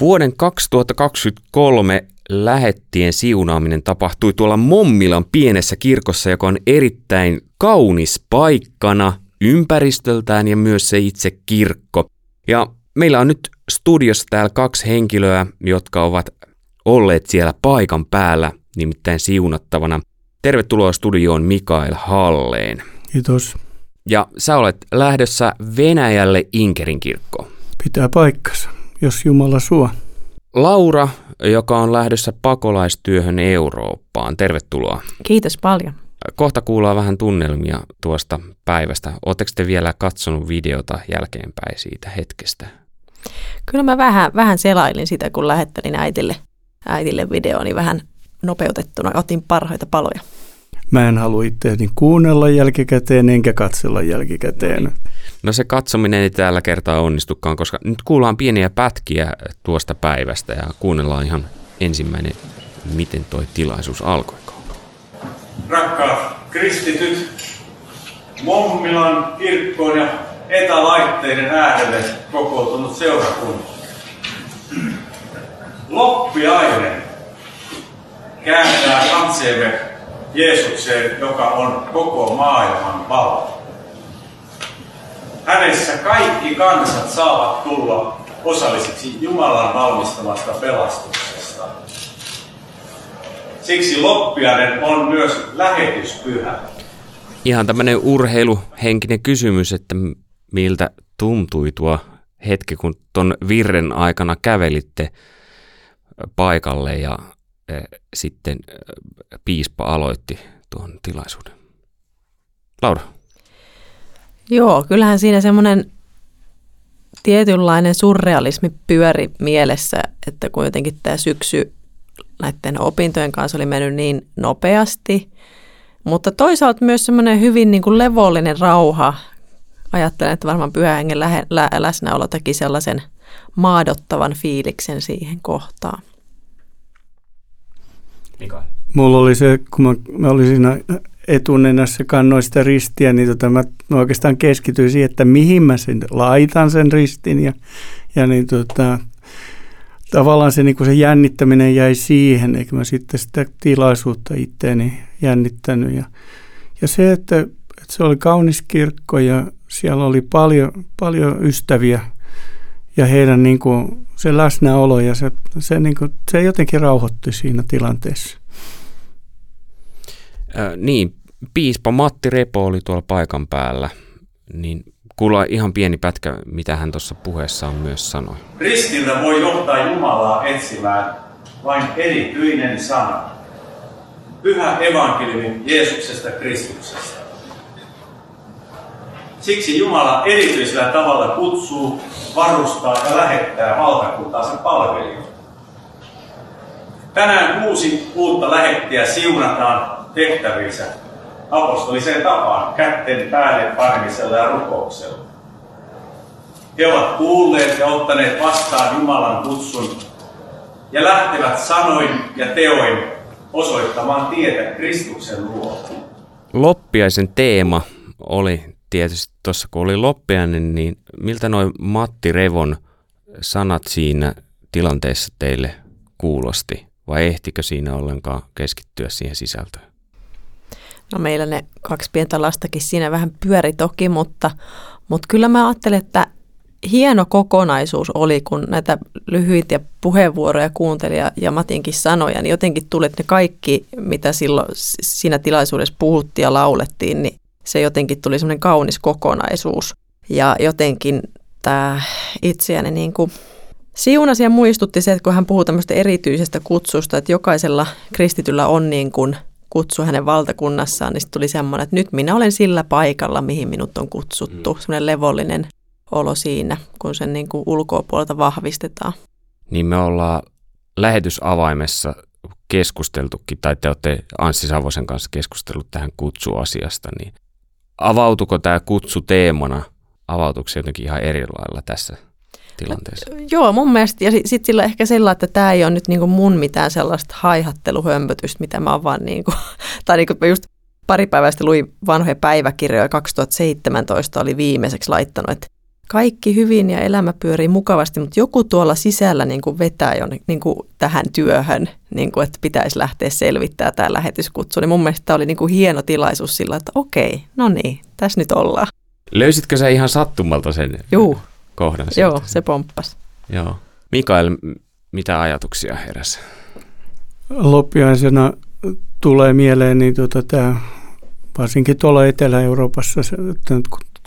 Vuoden 2023 lähettien siunaaminen tapahtui tuolla Mommilan pienessä kirkossa, joka on erittäin kaunis paikkana ympäristöltään ja myös se itse kirkko. Ja meillä on nyt studiossa täällä kaksi henkilöä, jotka ovat olleet siellä paikan päällä, nimittäin siunattavana. Tervetuloa studioon Mikael Halleen. Kiitos. Ja sä olet lähdössä Venäjälle Inkerin kirkkoon. Pitää paikkansa, jos Jumala suo. Laura, joka on lähdössä pakolaistyöhön Eurooppaan. Tervetuloa. Kiitos paljon. Kohta kuullaan vähän tunnelmia tuosta päivästä. Oletteko te vielä katsonut videota jälkeenpäin siitä hetkestä? Kyllä mä vähän, vähän selailin sitä, kun lähettelin äitille, äitille videoon, niin vähän nopeutettuna otin parhaita paloja. Mä en halua itseäni kuunnella jälkikäteen enkä katsella jälkikäteen. No se katsominen ei tällä kertaa onnistukaan, koska nyt kuullaan pieniä pätkiä tuosta päivästä ja kuunnellaan ihan ensimmäinen, miten toi tilaisuus alkoi. Rakkaat kristityt, Mommilan kirkkoon ja etälaitteiden äärelle kokoutunut seurakunta. Loppiainen kääntää katseemme Jeesukseen, joka on koko maailman valo. Hänessä kaikki kansat saavat tulla osallisiksi Jumalan valmistamasta pelastuksesta. Siksi loppiainen on myös lähetyspyhä. Ihan tämmöinen urheiluhenkinen kysymys, että miltä tuntui tuo hetki, kun ton virren aikana kävelitte paikalle ja e, sitten e, piispa aloitti tuon tilaisuuden. Laura. Joo, kyllähän siinä semmoinen tietynlainen surrealismi pyöri mielessä, että kun jotenkin tämä syksy näiden opintojen kanssa oli mennyt niin nopeasti, mutta toisaalta myös semmoinen hyvin niin kuin levollinen rauha. Ajattelen, että varmaan pyhähengen lä- lä- läsnäolo teki sellaisen maadottavan fiiliksen siihen kohtaan. Mika. Mulla oli se, kun mä, mä olin siinä etunenässä kannoin sitä ristiä, niin tota mä oikeastaan keskityin siihen, että mihin mä sen laitan sen ristin ja, ja niin tota, tavallaan se, niin se jännittäminen jäi siihen, eikä mä sitten sitä tilaisuutta itteeni jännittänyt. Ja, ja se, että, että se oli kaunis kirkko ja siellä oli paljon, paljon ystäviä ja heidän niin kuin, se läsnäolo ja se, se, niin kuin, se jotenkin rauhoitti siinä tilanteessa. Niin, piispa Matti Repo oli tuolla paikan päällä, niin kuulla ihan pieni pätkä, mitä hän tuossa puheessaan myös sanoi. Ristillä voi johtaa Jumalaa etsimään vain erityinen sana. Pyhä evankeliumi Jeesuksesta Kristuksesta. Siksi Jumala erityisellä tavalla kutsuu, varustaa ja lähettää valtakuntaansa palvelijoita. Tänään kuusi uutta lähettiä siunataan tehtäviinsä apostoliseen tapaan kätten päälle panemisella ja rukouksella. He ovat kuulleet ja ottaneet vastaan Jumalan kutsun ja lähtevät sanoin ja teoin osoittamaan tietä Kristuksen luo. Loppiaisen teema oli tietysti tuossa, kun oli loppiainen, niin miltä noin Matti Revon sanat siinä tilanteessa teille kuulosti? Vai ehtikö siinä ollenkaan keskittyä siihen sisältöön? No meillä ne kaksi pientä lastakin siinä vähän pyöri toki, mutta, mutta kyllä mä ajattelen, että hieno kokonaisuus oli, kun näitä lyhyitä puheenvuoroja kuuntelin ja, ja Matinkin sanoja, niin jotenkin tuli, että ne kaikki, mitä silloin siinä tilaisuudessa puhuttiin ja laulettiin, niin se jotenkin tuli semmoinen kaunis kokonaisuus. Ja jotenkin tämä itseäni niin kuin siunasi ja muistutti se, että kun hän puhuu tämmöistä erityisestä kutsusta, että jokaisella kristityllä on niin kuin kutsu hänen valtakunnassaan, niin tuli semmoinen, että nyt minä olen sillä paikalla, mihin minut on kutsuttu. Mm. Semmoinen levollinen olo siinä, kun sen niin kuin ulkopuolelta vahvistetaan. Niin me ollaan lähetysavaimessa keskusteltukin, tai te olette Anssi Savosen kanssa keskustellut tähän kutsuasiasta, niin avautuko tämä kutsu teemana, avautuiko se jotenkin ihan eri lailla tässä tilanteessa? Joo, mun mielestä, ja sitten sillä ehkä sillä, että tämä ei ole nyt niinku mun mitään sellaista haihatteluhömpötystä, mitä mä oon vaan niinku, tai niinku just pari päivästä luin vanhoja päiväkirjoja, 2017 oli viimeiseksi laittanut, että kaikki hyvin ja elämä pyörii mukavasti, mutta joku tuolla sisällä niin kuin vetää jo niin kuin tähän työhön, niin kuin, että pitäisi lähteä selvittämään tämä lähetyskutsu. Niin mun mielestä tämä oli niin kuin hieno tilaisuus sillä, että okei, no niin, tässä nyt ollaan. Löysitkö sä ihan sattumalta sen Juu. Kohdan? Sieltä? Joo, se pomppas. Joo. Mikael, mitä ajatuksia heräsi? Loppiaisena tulee mieleen niin tota, tämä, varsinkin tuolla Etelä-Euroopassa se,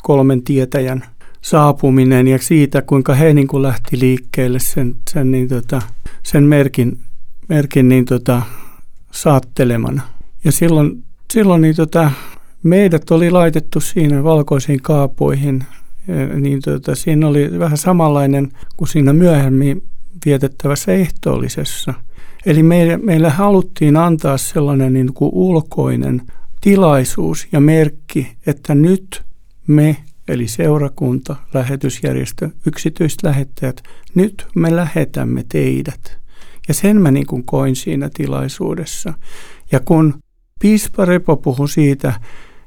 kolmen tietäjän saapuminen ja siitä, kuinka he niin kuin lähti liikkeelle sen, sen, niin tota, sen merkin, merkin niin tota, saattelemana. Ja silloin, silloin niin tota, meidät oli laitettu siinä valkoisiin kaapoihin, niin tota, siinä oli vähän samanlainen kuin siinä myöhemmin vietettävässä ehtoollisessa. Eli meille, meille haluttiin antaa sellainen niin kuin ulkoinen tilaisuus ja merkki, että nyt me, eli seurakunta, lähetysjärjestö, yksityiset lähettäjät, nyt me lähetämme teidät. Ja sen mä niin kuin koin siinä tilaisuudessa. Ja kun piispa Repo puhui siitä,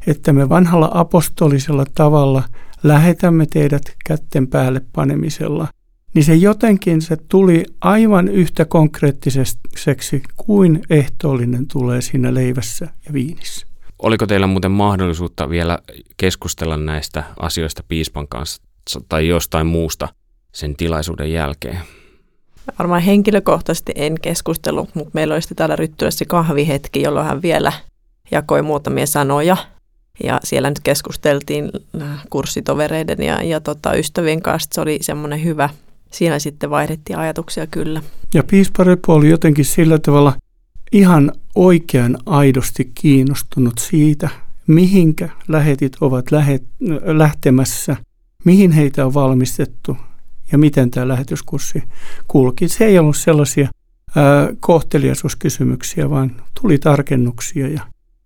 että me vanhalla apostolisella tavalla lähetämme teidät kätten päälle panemisella, niin se jotenkin se tuli aivan yhtä konkreettiseksi kuin ehtoollinen tulee siinä leivässä ja viinissä. Oliko teillä muuten mahdollisuutta vielä keskustella näistä asioista piispan kanssa tai jostain muusta sen tilaisuuden jälkeen? Varmaan henkilökohtaisesti en keskustellut, mutta meillä oli täällä ryttyessä kahvihetki, jolloin hän vielä jakoi muutamia sanoja ja siellä nyt keskusteltiin äh, kurssitovereiden ja, ja tota, ystävien kanssa. Se oli semmoinen hyvä. Siinä sitten vaihdettiin ajatuksia kyllä. Ja piispa Repo oli jotenkin sillä tavalla ihan oikean aidosti kiinnostunut siitä, mihinkä lähetit ovat lähet, lähtemässä, mihin heitä on valmistettu ja miten tämä lähetyskurssi kulki. Se ei ollut sellaisia ää, kohteliaisuuskysymyksiä, vaan tuli tarkennuksia ja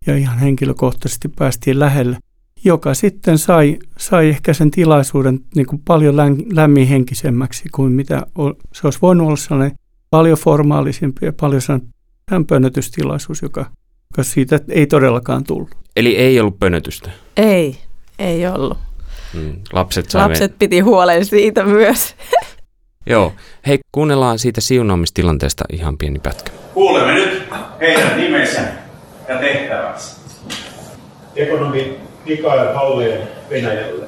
ja ihan henkilökohtaisesti päästiin lähelle, joka sitten sai, sai ehkä sen tilaisuuden niin kuin paljon lämminhenkisemmäksi kuin mitä se olisi voinut olla sellainen paljon formaalisempi ja paljon sellainen pönötystilaisuus, joka, joka siitä ei todellakaan tullut. Eli ei ollut pönötystä? Ei, ei ollut. Hmm, lapset, Lapset piti huolen siitä myös. Joo. Hei, kuunnellaan siitä siunaamistilanteesta ihan pieni pätkä. Kuulemme nyt heidän nimensä ja tehtävänsä. Ekonomi Mikael Halleen Venäjälle.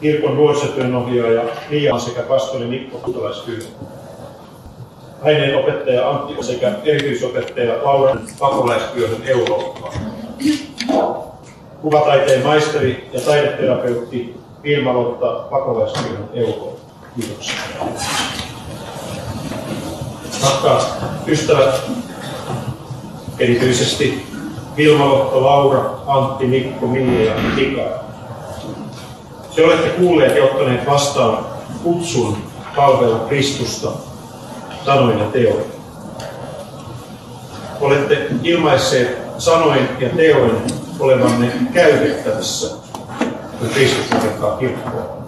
Kirkon nuorisotyönohjaaja Liia sekä pastori Mikko Kutalaistyö. Aineen opettaja Antti sekä erityisopettaja Laura pakolaistyöhön Eurooppaan. Kuvataiteen maisteri ja taideterapeutti Vilma Lotta pakolaistyöhön Eurooppaan. Kiitoksia. Rakkaat ystävät, erityisesti Vilma Lotto, Laura, Antti, Mikko, Mille ja Mika. Te olette kuulleet ja ottaneet vastaan kutsun palvella Kristusta sanoin ja teoin. Olette ilmaisseet sanoin ja teoin olevanne käytettävissä, kun Kristus rakentaa kirkkoa.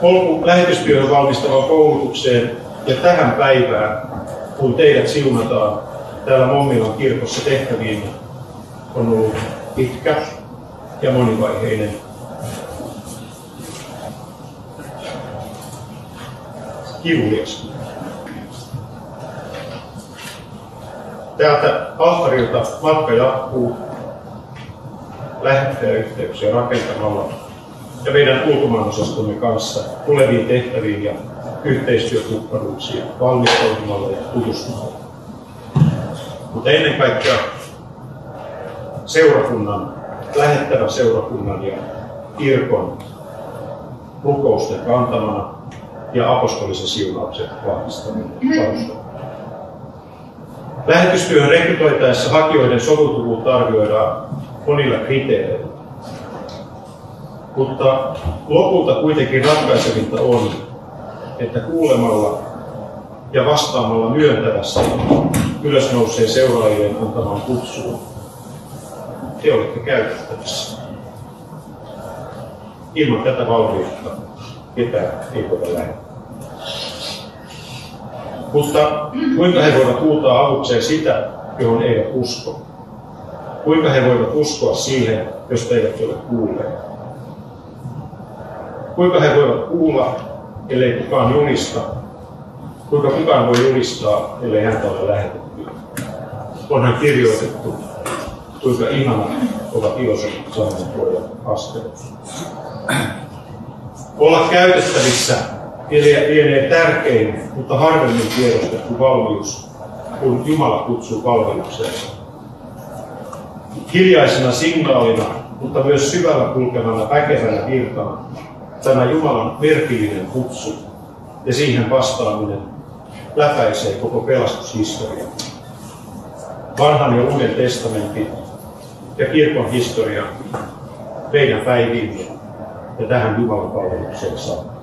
Polku lähetystyöhön valmistavaan koulutukseen ja tähän päivään kun teidät siunataan täällä Mommilan kirkossa tehtäviin, on ollut pitkä ja monivaiheinen. Kivulias. Täältä alttarilta matka jatkuu lähettäjäyhteyksiä rakentamalla ja meidän ulkomaanosastomme kanssa tuleviin tehtäviin ja yhteistyökumppanuuksia valmistautumalla ja tutustumalla. Mutta ennen kaikkea seurakunnan, lähettävä seurakunnan ja kirkon rukousten kantamana ja apostolisen siunauksen vahvistaminen Lähetystyöhön rekrytoitaessa hakijoiden soveltuvuutta arvioidaan monilla kriteereillä. Mutta lopulta kuitenkin ratkaisevinta on, että kuulemalla ja vastaamalla myöntävässä ylösnouseen seuraajien antamaan kutsuun te olette käytettävissä. Ilman tätä valmiutta ketään ei voida lähettää. Mutta kuinka he voivat huutaa avukseen sitä, johon eivät usko? Kuinka he voivat uskoa siihen, jos eivät ole kuulleet? Kuinka he voivat kuulla, ellei kukaan julista? Kuinka kukaan voi julistaa, ellei häntä ole lähetetty? Onhan kirjoitettu, kuinka ihana ovat iloiset saaneet pojat astelut. Olla käytettävissä lienee tärkein, mutta harvemmin tiedostettu valmius, kun Jumala kutsuu palvelukseen. Hiljaisena signaalina, mutta myös syvällä kulkevana väkevänä virtana, tämä Jumalan merkillinen kutsu ja siihen vastaaminen läpäisee koko pelastushistoria. Vanhan ja uuden testamentin ja kirkon historia meidän päivimme ja tähän Jumalan palvelukseen saakka.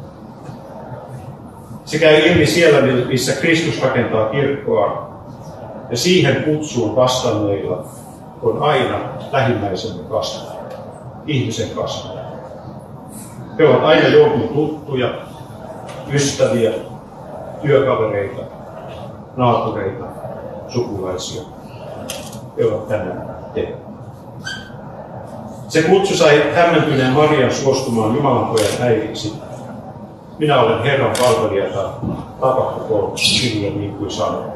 Se käy ilmi siellä, missä Kristus rakentaa kirkkoa, ja siihen kutsuun vastanneilla on aina lähimmäisemme kasvu, ihmisen kasvu. He ovat aina jonkun tuttuja, ystäviä, työkavereita, naapureita, sukulaisia. He ovat tänään te. Se kutsu sai hämmentyneen Marian suostumaan Jumalan pojan äidiksi. Minä olen Herran palvelija tai tapahtukoon sinulle niin kuin sanoin.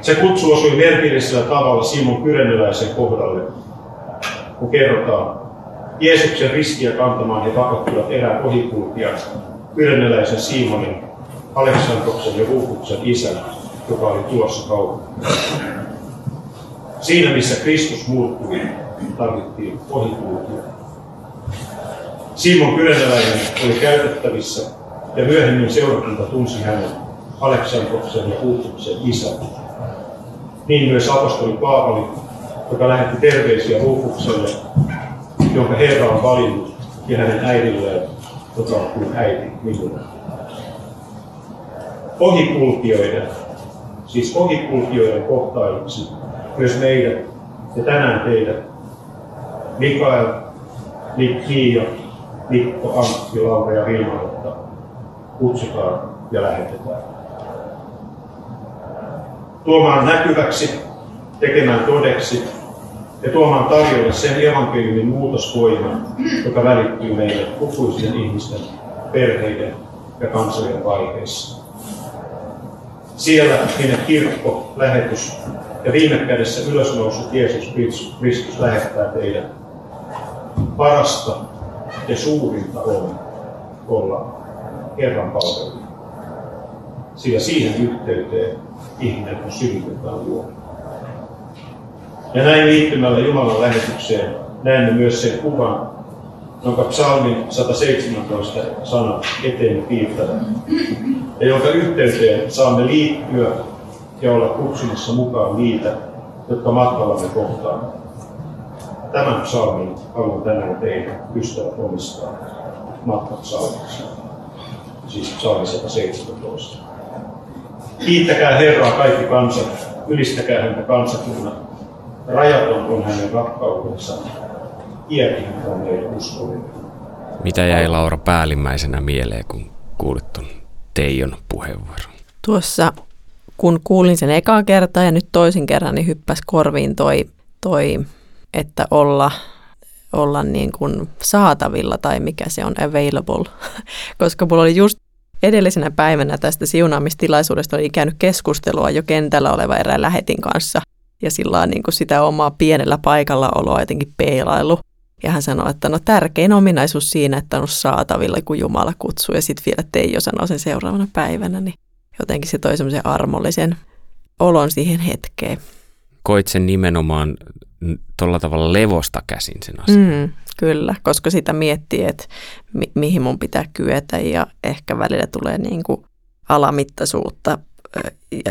Se kutsu osui merkillisellä tavalla Simon Kyreneläisen kohdalle, kun kerrotaan, Jeesuksen ristiä kantamaan he pakottivat erään ohikulkijan, Kyreneläisen Simonin, Aleksandroksen ja Ruukuksen isän, joka oli tulossa kaupunkiin. Siinä missä Kristus muuttui, tarvittiin ohikulkija. Simon Kyreneläinen oli käytettävissä ja myöhemmin seurakunta tunsi hänen Aleksandroksen ja Ruukuksen isän. Niin myös apostoli Paavali, joka lähetti terveisiä Ruukukselle, jonka Herra on valinnut, ja hänen äidilleen, joka on kuin äiti minulle. Ohikulkijoiden, siis ohikulkijoiden kohtailuksi, myös meidät ja tänään teidät, Mikael, Mikkiia, Mikko, Antti, Laura ja Vilma, kutsutaan ja lähetetään tuomaan näkyväksi, tekemään todeksi ja tuomaan tarjolle sen evankeliumin muutosvoiman, joka välittyy meille lukuisien ihmisten, perheiden ja kansojen vaiheissa. Siellä minne kirkko, lähetys ja viime kädessä ylösnoussut Jeesus Kristus lähettää teidän. Parasta ja suurinta on olla Herran palvelija. Sillä siihen yhteyteen ihminen on synnytetään luo. Ja näin liittymällä Jumalan lähetykseen näemme myös sen kuvan, jonka psalmin 117 sana eteen piirtävä, ja jonka yhteyteen saamme liittyä ja olla kutsumassa mukaan niitä, jotka matkallamme kohtaan. Tämän psalmin haluan tänään teidän ystävät omistaa matkapsalmiksi, siis psalmi 117. Kiittäkää Herraa kaikki kansat, ylistäkää häntä kansakunnat. Rajaton on hänen rakkautensa. Iäkin on meille uskollinen. Mitä jäi Laura päällimmäisenä mieleen, kun kuulit tuon Teijon puheenvuoron? Tuossa kun kuulin sen ekaa kertaa ja nyt toisen kerran, niin hyppäs korviin toi, toi että olla, olla niin kuin saatavilla tai mikä se on, available. Koska mulla oli just Edellisenä päivänä tästä siunaamistilaisuudesta oli käynyt keskustelua jo kentällä oleva erään lähetin kanssa ja sillä on niin kuin sitä omaa pienellä paikalla oloa jotenkin peilailu. Ja hän sanoi, että no tärkein ominaisuus siinä, että on saatavilla, kun Jumala kutsuu. Ja sitten vielä Teijo sanoi sen seuraavana päivänä, niin jotenkin se toi semmoisen armollisen olon siihen hetkeen. Koit sen nimenomaan tuolla tavalla levosta käsin sen asian. Mm, Kyllä, koska sitä miettii, että mi- mihin mun pitää kyetä ja ehkä välillä tulee niin kuin alamittaisuutta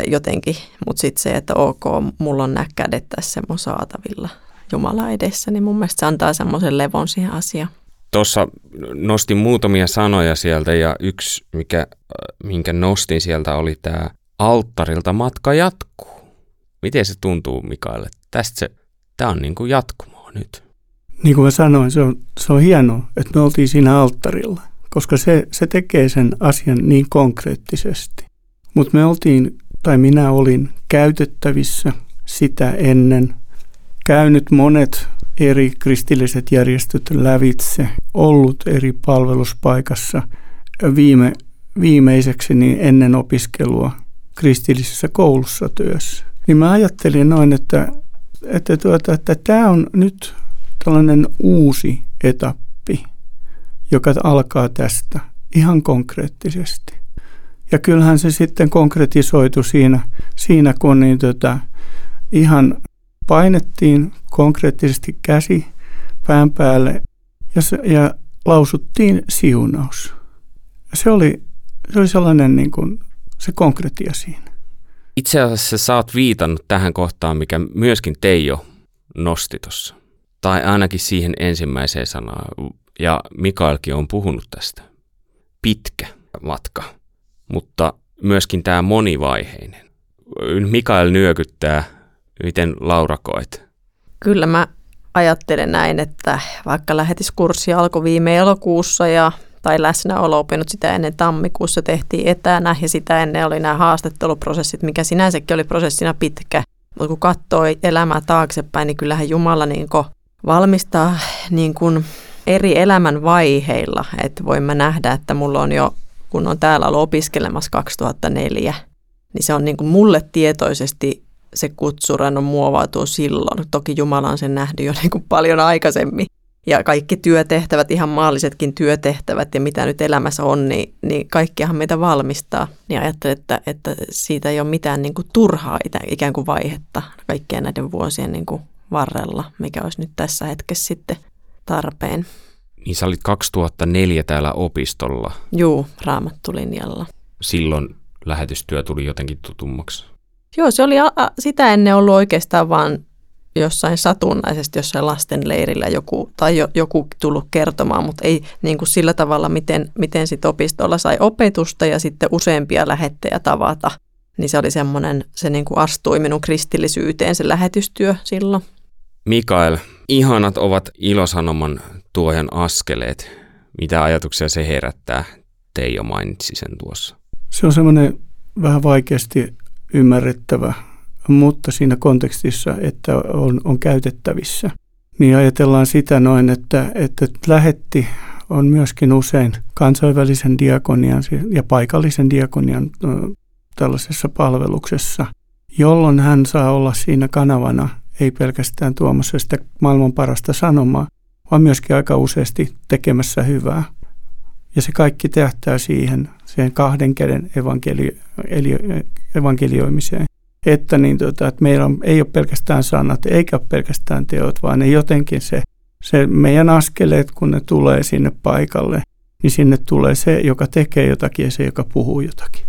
jotenkin, mutta sitten se, että ok, mulla on nämä kädet tässä mun saatavilla Jumala edessä, niin mun mielestä se antaa semmoisen levon siihen asiaan. Tuossa nostin muutamia sanoja sieltä ja yksi, mikä, minkä nostin sieltä oli tämä alttarilta matka jatkuu. Miten se tuntuu Mikaelle? Tästä se, tämä on niin kuin jatkumoa nyt niin kuin mä sanoin, se on, se on hienoa, että me oltiin siinä alttarilla, koska se, se tekee sen asian niin konkreettisesti. Mutta me oltiin, tai minä olin käytettävissä sitä ennen, käynyt monet eri kristilliset järjestöt lävitse, ollut eri palveluspaikassa viime, viimeiseksi niin ennen opiskelua kristillisessä koulussa työssä. Niin mä ajattelin noin, että, että, tuota, että tämä on nyt tällainen uusi etappi, joka alkaa tästä ihan konkreettisesti. Ja kyllähän se sitten konkretisoitu siinä, siinä kun niin tota, ihan painettiin konkreettisesti käsi pään päälle ja, se, ja lausuttiin siunaus. Se oli, se oli sellainen niin kuin, se konkretia siinä. Itse asiassa sä oot viitannut tähän kohtaan, mikä myöskin Teijo nosti tuossa. Tai ainakin siihen ensimmäiseen sanaan. Ja Mikaelkin on puhunut tästä. Pitkä matka, mutta myöskin tämä monivaiheinen. Mikael nyökyttää. Miten Laura koet? Kyllä mä ajattelen näin, että vaikka lähetyskurssi alkoi viime elokuussa ja tai läsnäolo-opinnot sitä ennen tammikuussa tehtiin etänä ja sitä ennen oli nämä haastatteluprosessit, mikä sinänsäkin oli prosessina pitkä. Mutta kun katsoo elämää taaksepäin, niin kyllähän Jumala niin valmistaa niin kuin eri elämän vaiheilla. Että voin mä nähdä, että mulla on jo, kun on täällä ollut opiskelemassa 2004, niin se on niin kuin mulle tietoisesti se kutsu ruvennut muovautua silloin. Toki Jumala on sen nähnyt jo niin kuin paljon aikaisemmin. Ja kaikki työtehtävät, ihan maallisetkin työtehtävät ja mitä nyt elämässä on, niin, niin kaikkiahan meitä valmistaa. Niin ajattelen, että, että siitä ei ole mitään niin kuin turhaa ikään kuin vaihetta kaikkien näiden vuosien niin kuin varrella, mikä olisi nyt tässä hetkessä sitten tarpeen. Niin sä olit 2004 täällä opistolla. Juu, raamattulinjalla. Silloin lähetystyö tuli jotenkin tutummaksi. Joo, se oli a- sitä ennen ollut oikeastaan vaan jossain satunnaisesti jossain lastenleirillä joku, tai jo, joku tullut kertomaan, mutta ei niin kuin sillä tavalla, miten, miten sit opistolla sai opetusta ja sitten useampia lähettejä tavata. Niin se oli semmoinen, se niin kuin astui minun kristillisyyteen se lähetystyö silloin. Mikael, ihanat ovat ilosanoman tuojan askeleet. Mitä ajatuksia se herättää? Teijo mainitsi sen tuossa. Se on semmoinen vähän vaikeasti ymmärrettävä, mutta siinä kontekstissa, että on, on käytettävissä. Niin ajatellaan sitä noin, että, että lähetti on myöskin usein kansainvälisen diakonian ja paikallisen diakonian tällaisessa palveluksessa, jolloin hän saa olla siinä kanavana, ei pelkästään tuomassa sitä maailman parasta sanomaa, vaan myöskin aika useasti tekemässä hyvää. Ja se kaikki tähtää siihen, siihen kahden käden evankeli, eli, evankelioimiseen. Että, niin tota, että meillä on, ei ole pelkästään sanat eikä pelkästään teot, vaan ne jotenkin se, se meidän askeleet, kun ne tulee sinne paikalle, niin sinne tulee se, joka tekee jotakin ja se, joka puhuu jotakin.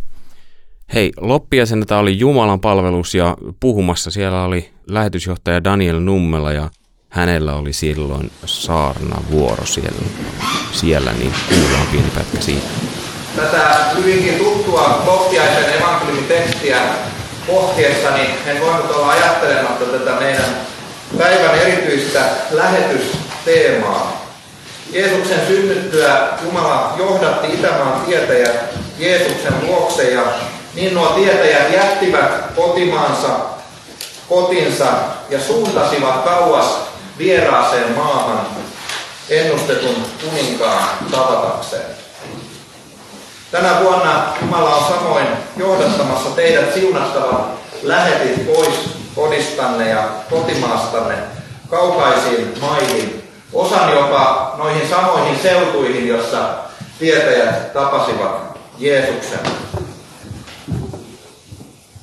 Hei, loppiaisena tämä oli Jumalan palvelus ja puhumassa siellä oli lähetysjohtaja Daniel Nummela ja hänellä oli silloin saarna vuoro siellä, siellä niin kuullaan pieni pätkä siitä. Tätä hyvinkin tuttua loppiaisen evankeliumitekstiä pohtiessani en voinut olla ajattelematta tätä meidän päivän erityistä lähetysteemaa. Jeesuksen synnyttyä Jumala johdatti Itämaan tietäjät Jeesuksen luokse ja niin nuo tietäjät jättivät kotimaansa, kotinsa ja suuntasivat kauas vieraaseen maahan ennustetun kuninkaan tavatakseen. Tänä vuonna Jumala on samoin johdattamassa teidät siunattavat lähetit pois kodistanne ja kotimaastanne kaukaisiin maihin, osan jopa noihin samoihin seutuihin, jossa tietäjät tapasivat Jeesuksen.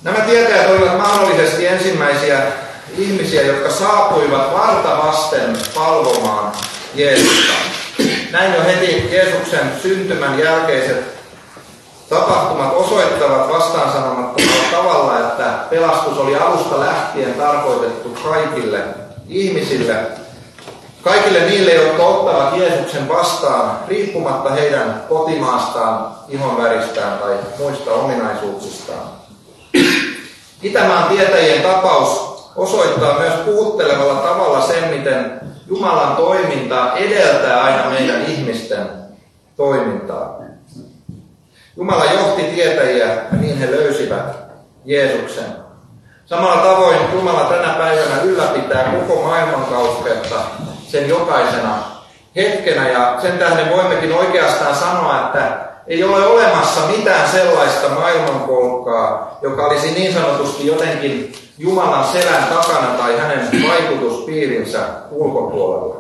Nämä tietäjät olivat mahdollisesti ensimmäisiä ihmisiä, jotka saapuivat varta vasten palvomaan Jeesusta. Näin jo heti Jeesuksen syntymän jälkeiset Tapahtumat osoittavat vastaan sanomattomalla tavalla, että pelastus oli alusta lähtien tarkoitettu kaikille ihmisille, kaikille niille, jotka ottavat Jeesuksen vastaan, riippumatta heidän kotimaastaan, ihonväristään tai muista ominaisuuksistaan. Itämaan tietäjien tapaus osoittaa myös puhuttelevalla tavalla sen, miten Jumalan toiminta edeltää aina meidän ihmisten toimintaa. Jumala johti tietäjiä ja niin he löysivät Jeesuksen. Samalla tavoin Jumala tänä päivänä ylläpitää koko maailmankauppeutta sen jokaisena hetkenä ja sen tähden voimmekin oikeastaan sanoa, että ei ole olemassa mitään sellaista maailmankolkkaa, joka olisi niin sanotusti jotenkin Jumalan selän takana tai hänen vaikutuspiirinsä ulkopuolella.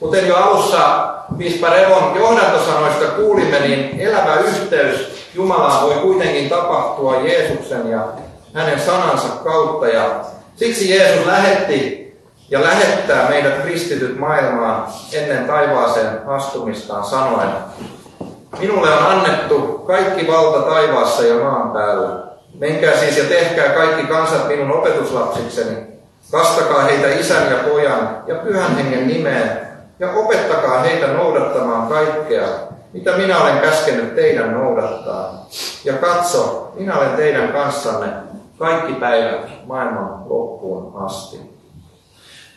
Kuten jo alussa Piispa Revon johdantosanoista kuulimme, niin elävä yhteys Jumalaan voi kuitenkin tapahtua Jeesuksen ja hänen sanansa kautta. Ja siksi Jeesus lähetti ja lähettää meidät kristityt maailmaan ennen taivaaseen astumistaan sanoen, Minulle on annettu kaikki valta taivaassa ja maan päällä. Menkää siis ja tehkää kaikki kansat minun opetuslapsikseni. Kastakaa heitä isän ja pojan ja pyhän hengen nimeen ja opettakaa heitä noudattamaan kaikkea, mitä minä olen käskenyt teidän noudattaa. Ja katso, minä olen teidän kanssanne kaikki päivät maailman loppuun asti.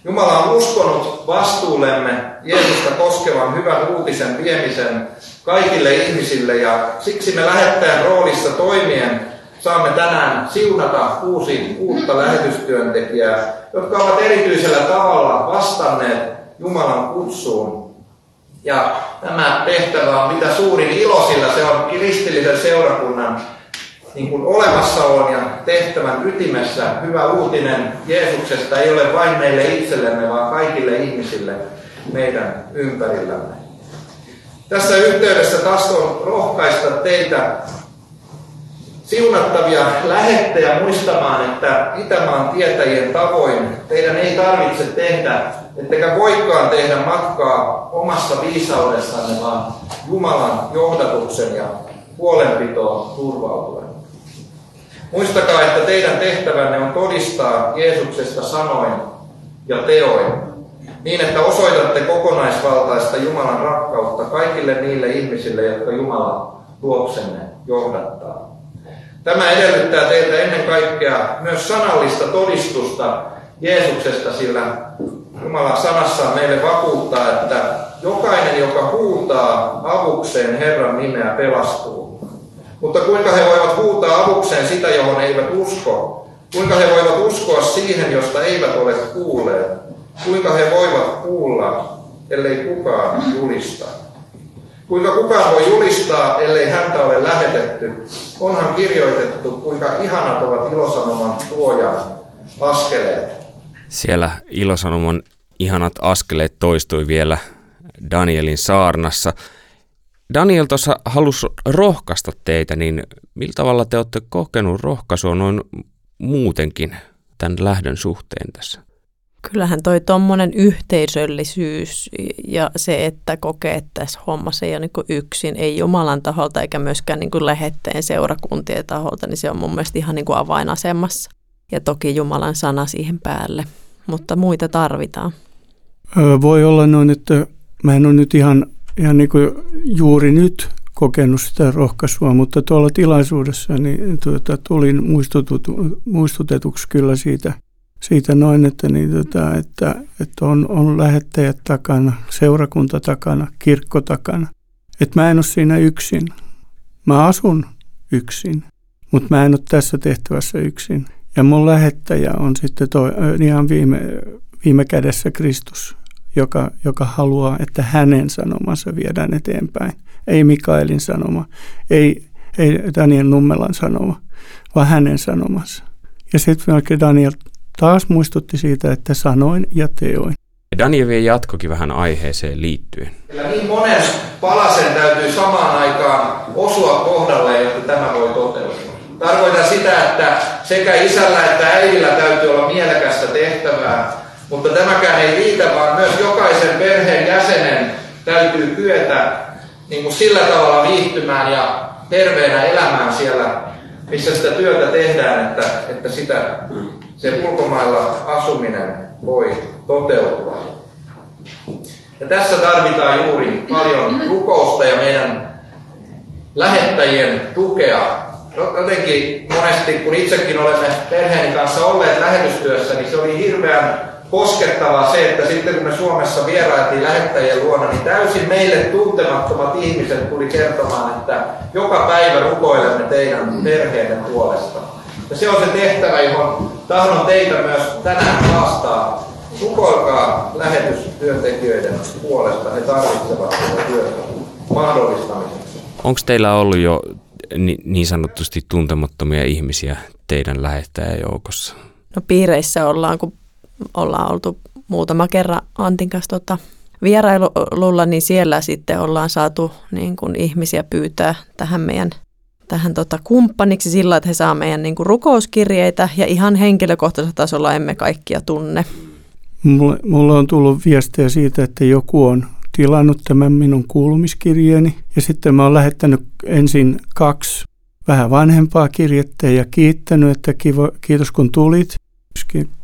Jumala on uskonut vastuullemme Jeesusta koskevan hyvän uutisen viemisen kaikille ihmisille ja siksi me lähettäjän roolissa toimien saamme tänään siunata kuusi uutta lähetystyöntekijää, jotka ovat erityisellä tavalla vastanneet Jumalan kutsuun. Ja tämä tehtävä on mitä suurin ilo, sillä se on kristillisen seurakunnan niin kuin olemassaolon ja tehtävän ytimessä hyvä uutinen Jeesuksesta ei ole vain meille itsellemme, vaan kaikille ihmisille meidän ympärillämme. Tässä yhteydessä taas on rohkaista teitä siunattavia lähettejä muistamaan, että Itämaan tietäjien tavoin teidän ei tarvitse tehdä, ettekä voikaan tehdä matkaa omassa viisaudessanne, vaan Jumalan johdatuksen ja huolenpitoon turvautuen. Muistakaa, että teidän tehtävänne on todistaa Jeesuksesta sanoin ja teoin, niin että osoitatte kokonaisvaltaista Jumalan rakkautta kaikille niille ihmisille, jotka Jumala luoksenne johdattaa. Tämä edellyttää teiltä ennen kaikkea myös sanallista todistusta Jeesuksesta, sillä Jumala sanassa meille vakuuttaa, että jokainen, joka huutaa avukseen Herran nimeä, pelastuu. Mutta kuinka he voivat huutaa avukseen sitä, johon eivät usko? Kuinka he voivat uskoa siihen, josta eivät ole kuulleet? Kuinka he voivat kuulla, ellei kukaan julista? Kuinka kukaan voi julistaa, ellei häntä ole lähetetty? Onhan kirjoitettu, kuinka ihanat ovat ilosanoman tuojan askeleet. Siellä ilosanoman ihanat askeleet toistui vielä Danielin saarnassa. Daniel tuossa halusi rohkaista teitä, niin millä tavalla te olette kokenut rohkaisua noin muutenkin tämän lähdön suhteen tässä? Kyllähän toi tuommoinen yhteisöllisyys ja se, että kokee, että tässä hommassa ei ole niin yksin, ei Jumalan taholta eikä myöskään niin lähetteen seurakuntien taholta, niin se on mun mielestä ihan niin avainasemassa. Ja toki Jumalan sana siihen päälle, mutta muita tarvitaan. Voi olla noin, että mä en ole nyt ihan ihan niin juuri nyt kokenut sitä rohkaisua, mutta tuolla tilaisuudessa niin tuota, tulin muistutetuksi kyllä siitä, siitä noin, että, niin, tuota, että, että on, on lähettäjät takana, seurakunta takana, kirkko takana. Että mä en ole siinä yksin. Mä asun yksin, mutta mä en ole tässä tehtävässä yksin. Ja mun lähettäjä on sitten toi, ihan viime, viime kädessä Kristus joka, joka haluaa, että hänen sanomansa viedään eteenpäin. Ei Mikaelin sanoma, ei, ei Daniel Nummelan sanoma, vaan hänen sanomansa. Ja sitten Daniel taas muistutti siitä, että sanoin ja teoin. Daniel vie jatkokin vähän aiheeseen liittyen. Kyllä niin monen palasen täytyy samaan aikaan osua kohdalle, jotta tämä voi toteutua. Tarkoitan sitä, että sekä isällä että äidillä täytyy olla mielekästä tehtävää, mutta tämäkään ei riitä, vaan myös jokaisen perheen jäsenen täytyy kyetä niin kuin sillä tavalla viihtymään ja terveenä elämään siellä, missä sitä työtä tehdään, että, että sitä, se ulkomailla asuminen voi toteutua. Ja tässä tarvitaan juuri paljon rukousta ja meidän lähettäjien tukea. Jotenkin monesti, kun itsekin olemme perheeni kanssa olleet lähetystyössä, niin se oli hirveän koskettavaa se, että sitten kun me Suomessa vierailtiin lähettäjien luona, niin täysin meille tuntemattomat ihmiset tuli kertomaan, että joka päivä rukoilemme teidän perheenne puolesta. Ja se on se tehtävä, johon tahdon teitä myös tänään haastaa. Rukoilkaa lähetystyöntekijöiden puolesta. He tarvitsevat tätä työtä mahdollistamiseksi. Onko teillä ollut jo niin sanotusti tuntemattomia ihmisiä teidän lähettäjäjoukossa? No piireissä ollaan, kun ollaan oltu muutama kerran Antin kanssa tota, vierailulla, niin siellä sitten ollaan saatu niin kuin ihmisiä pyytää tähän meidän tähän tota, kumppaniksi sillä, että he saa meidän niin kuin, rukouskirjeitä ja ihan henkilökohtaisella tasolla emme kaikkia tunne. Mulle, mulle on tullut viestejä siitä, että joku on tilannut tämän minun kuulumiskirjeeni ja sitten mä oon lähettänyt ensin kaksi vähän vanhempaa kirjettä ja kiittänyt, että kivo, kiitos kun tulit.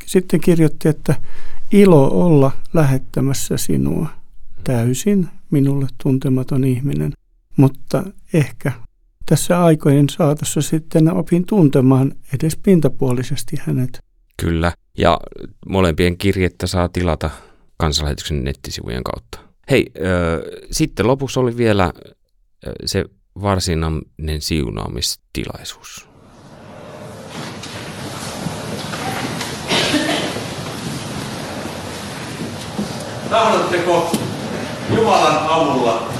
Sitten kirjoitti, että ilo olla lähettämässä sinua. Täysin minulle tuntematon ihminen, mutta ehkä tässä aikojen saatossa sitten opin tuntemaan edes pintapuolisesti hänet. Kyllä, ja molempien kirjettä saa tilata kansanlähetyksen nettisivujen kautta. Hei, äh, sitten lopuksi oli vielä äh, se varsinainen siunaamistilaisuus. Tahdotteko Jumalan avulla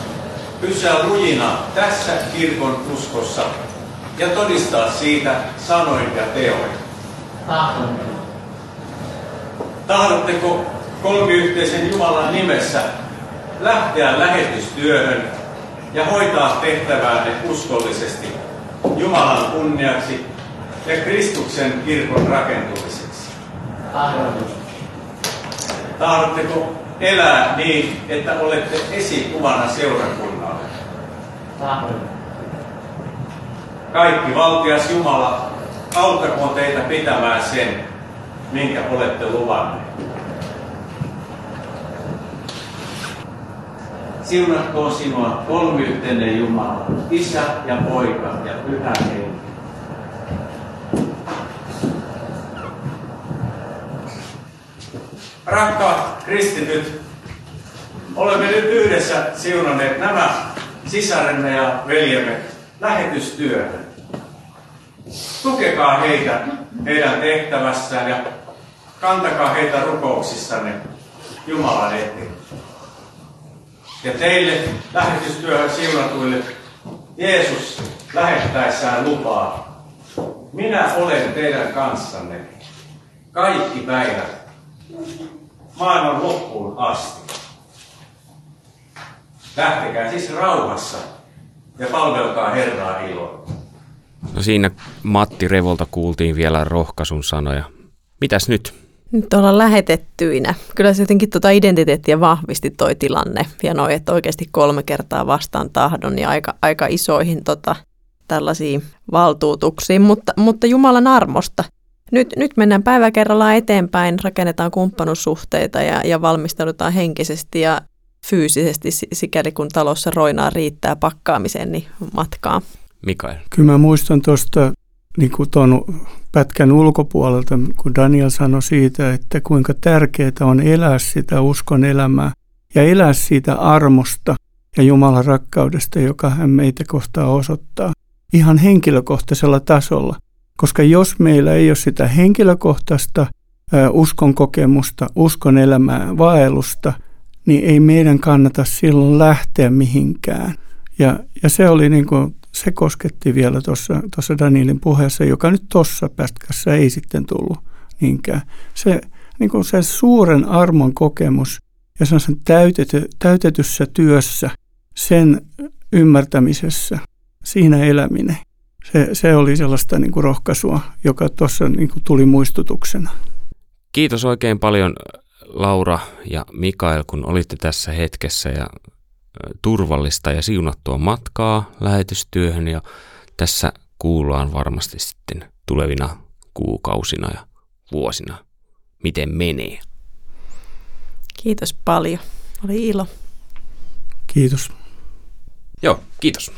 pysyä lujina tässä kirkon uskossa ja todistaa siitä sanoin ja teoin? Tahdon. Tahdotteko kolmiyhteisen Jumalan nimessä lähteä lähetystyöhön ja hoitaa tehtäväänne uskollisesti Jumalan kunniaksi ja Kristuksen kirkon rakentumiseksi? Tahdon. Tahdotteko elää niin, että olette esikuvana seurakunnalle? Kaikki valtias Jumala, auttakoon teitä pitämään sen, minkä olette luvanneet. Siunatkoon sinua kolmiyhteinen Jumala, Isä ja Poika ja Pyhä Henki. Rakkaat kristityt, olemme nyt yhdessä siunanneet nämä sisaremme ja veljemme lähetystyöhön. Tukekaa heitä heidän tehtävässään ja kantakaa heitä rukouksissanne Jumalan eteen. Ja teille lähetystyöhön siunatuille Jeesus lähettäessään lupaa, minä olen teidän kanssanne kaikki päivät maailman loppuun asti. Lähtekää siis rauhassa ja palvelkaa Herraa iloa. No siinä Matti Revolta kuultiin vielä rohkaisun sanoja. Mitäs nyt? Nyt ollaan lähetettyinä. Kyllä se jotenkin tuota identiteettiä vahvisti toi tilanne ja noi, että oikeasti kolme kertaa vastaan tahdon ja aika, aika isoihin tota, tällaisiin valtuutuksiin, mutta, mutta Jumalan armosta. Nyt, nyt mennään päivä kerrallaan eteenpäin, rakennetaan kumppanuussuhteita ja, ja valmistaudutaan henkisesti ja fyysisesti, sikäli kun talossa roinaa riittää pakkaamiseen, niin matkaa. Mikael. Kyllä mä muistan tuosta niin kuin tuon pätkän ulkopuolelta, kun Daniel sanoi siitä, että kuinka tärkeää on elää sitä uskon elämää ja elää siitä armosta ja Jumalan rakkaudesta, joka hän meitä kohtaa osoittaa ihan henkilökohtaisella tasolla. Koska jos meillä ei ole sitä henkilökohtaista uskon kokemusta, uskon elämää, vaellusta, niin ei meidän kannata silloin lähteä mihinkään. Ja, ja se oli niin kuin se kosketti vielä tuossa Danielin puheessa, joka nyt tuossa pätkässä ei sitten tullut niinkään. Se, niin kuin se suuren armon kokemus ja sen täytety, täytetyssä työssä, sen ymmärtämisessä, siinä eläminen. Se, se oli sellaista niin kuin rohkaisua, joka tuossa niin kuin tuli muistutuksena. Kiitos oikein paljon Laura ja Mikael, kun olitte tässä hetkessä ja turvallista ja siunattua matkaa lähetystyöhön ja tässä kuullaan varmasti sitten tulevina kuukausina ja vuosina, miten menee. Kiitos paljon. Oli ilo. Kiitos. Joo, kiitos.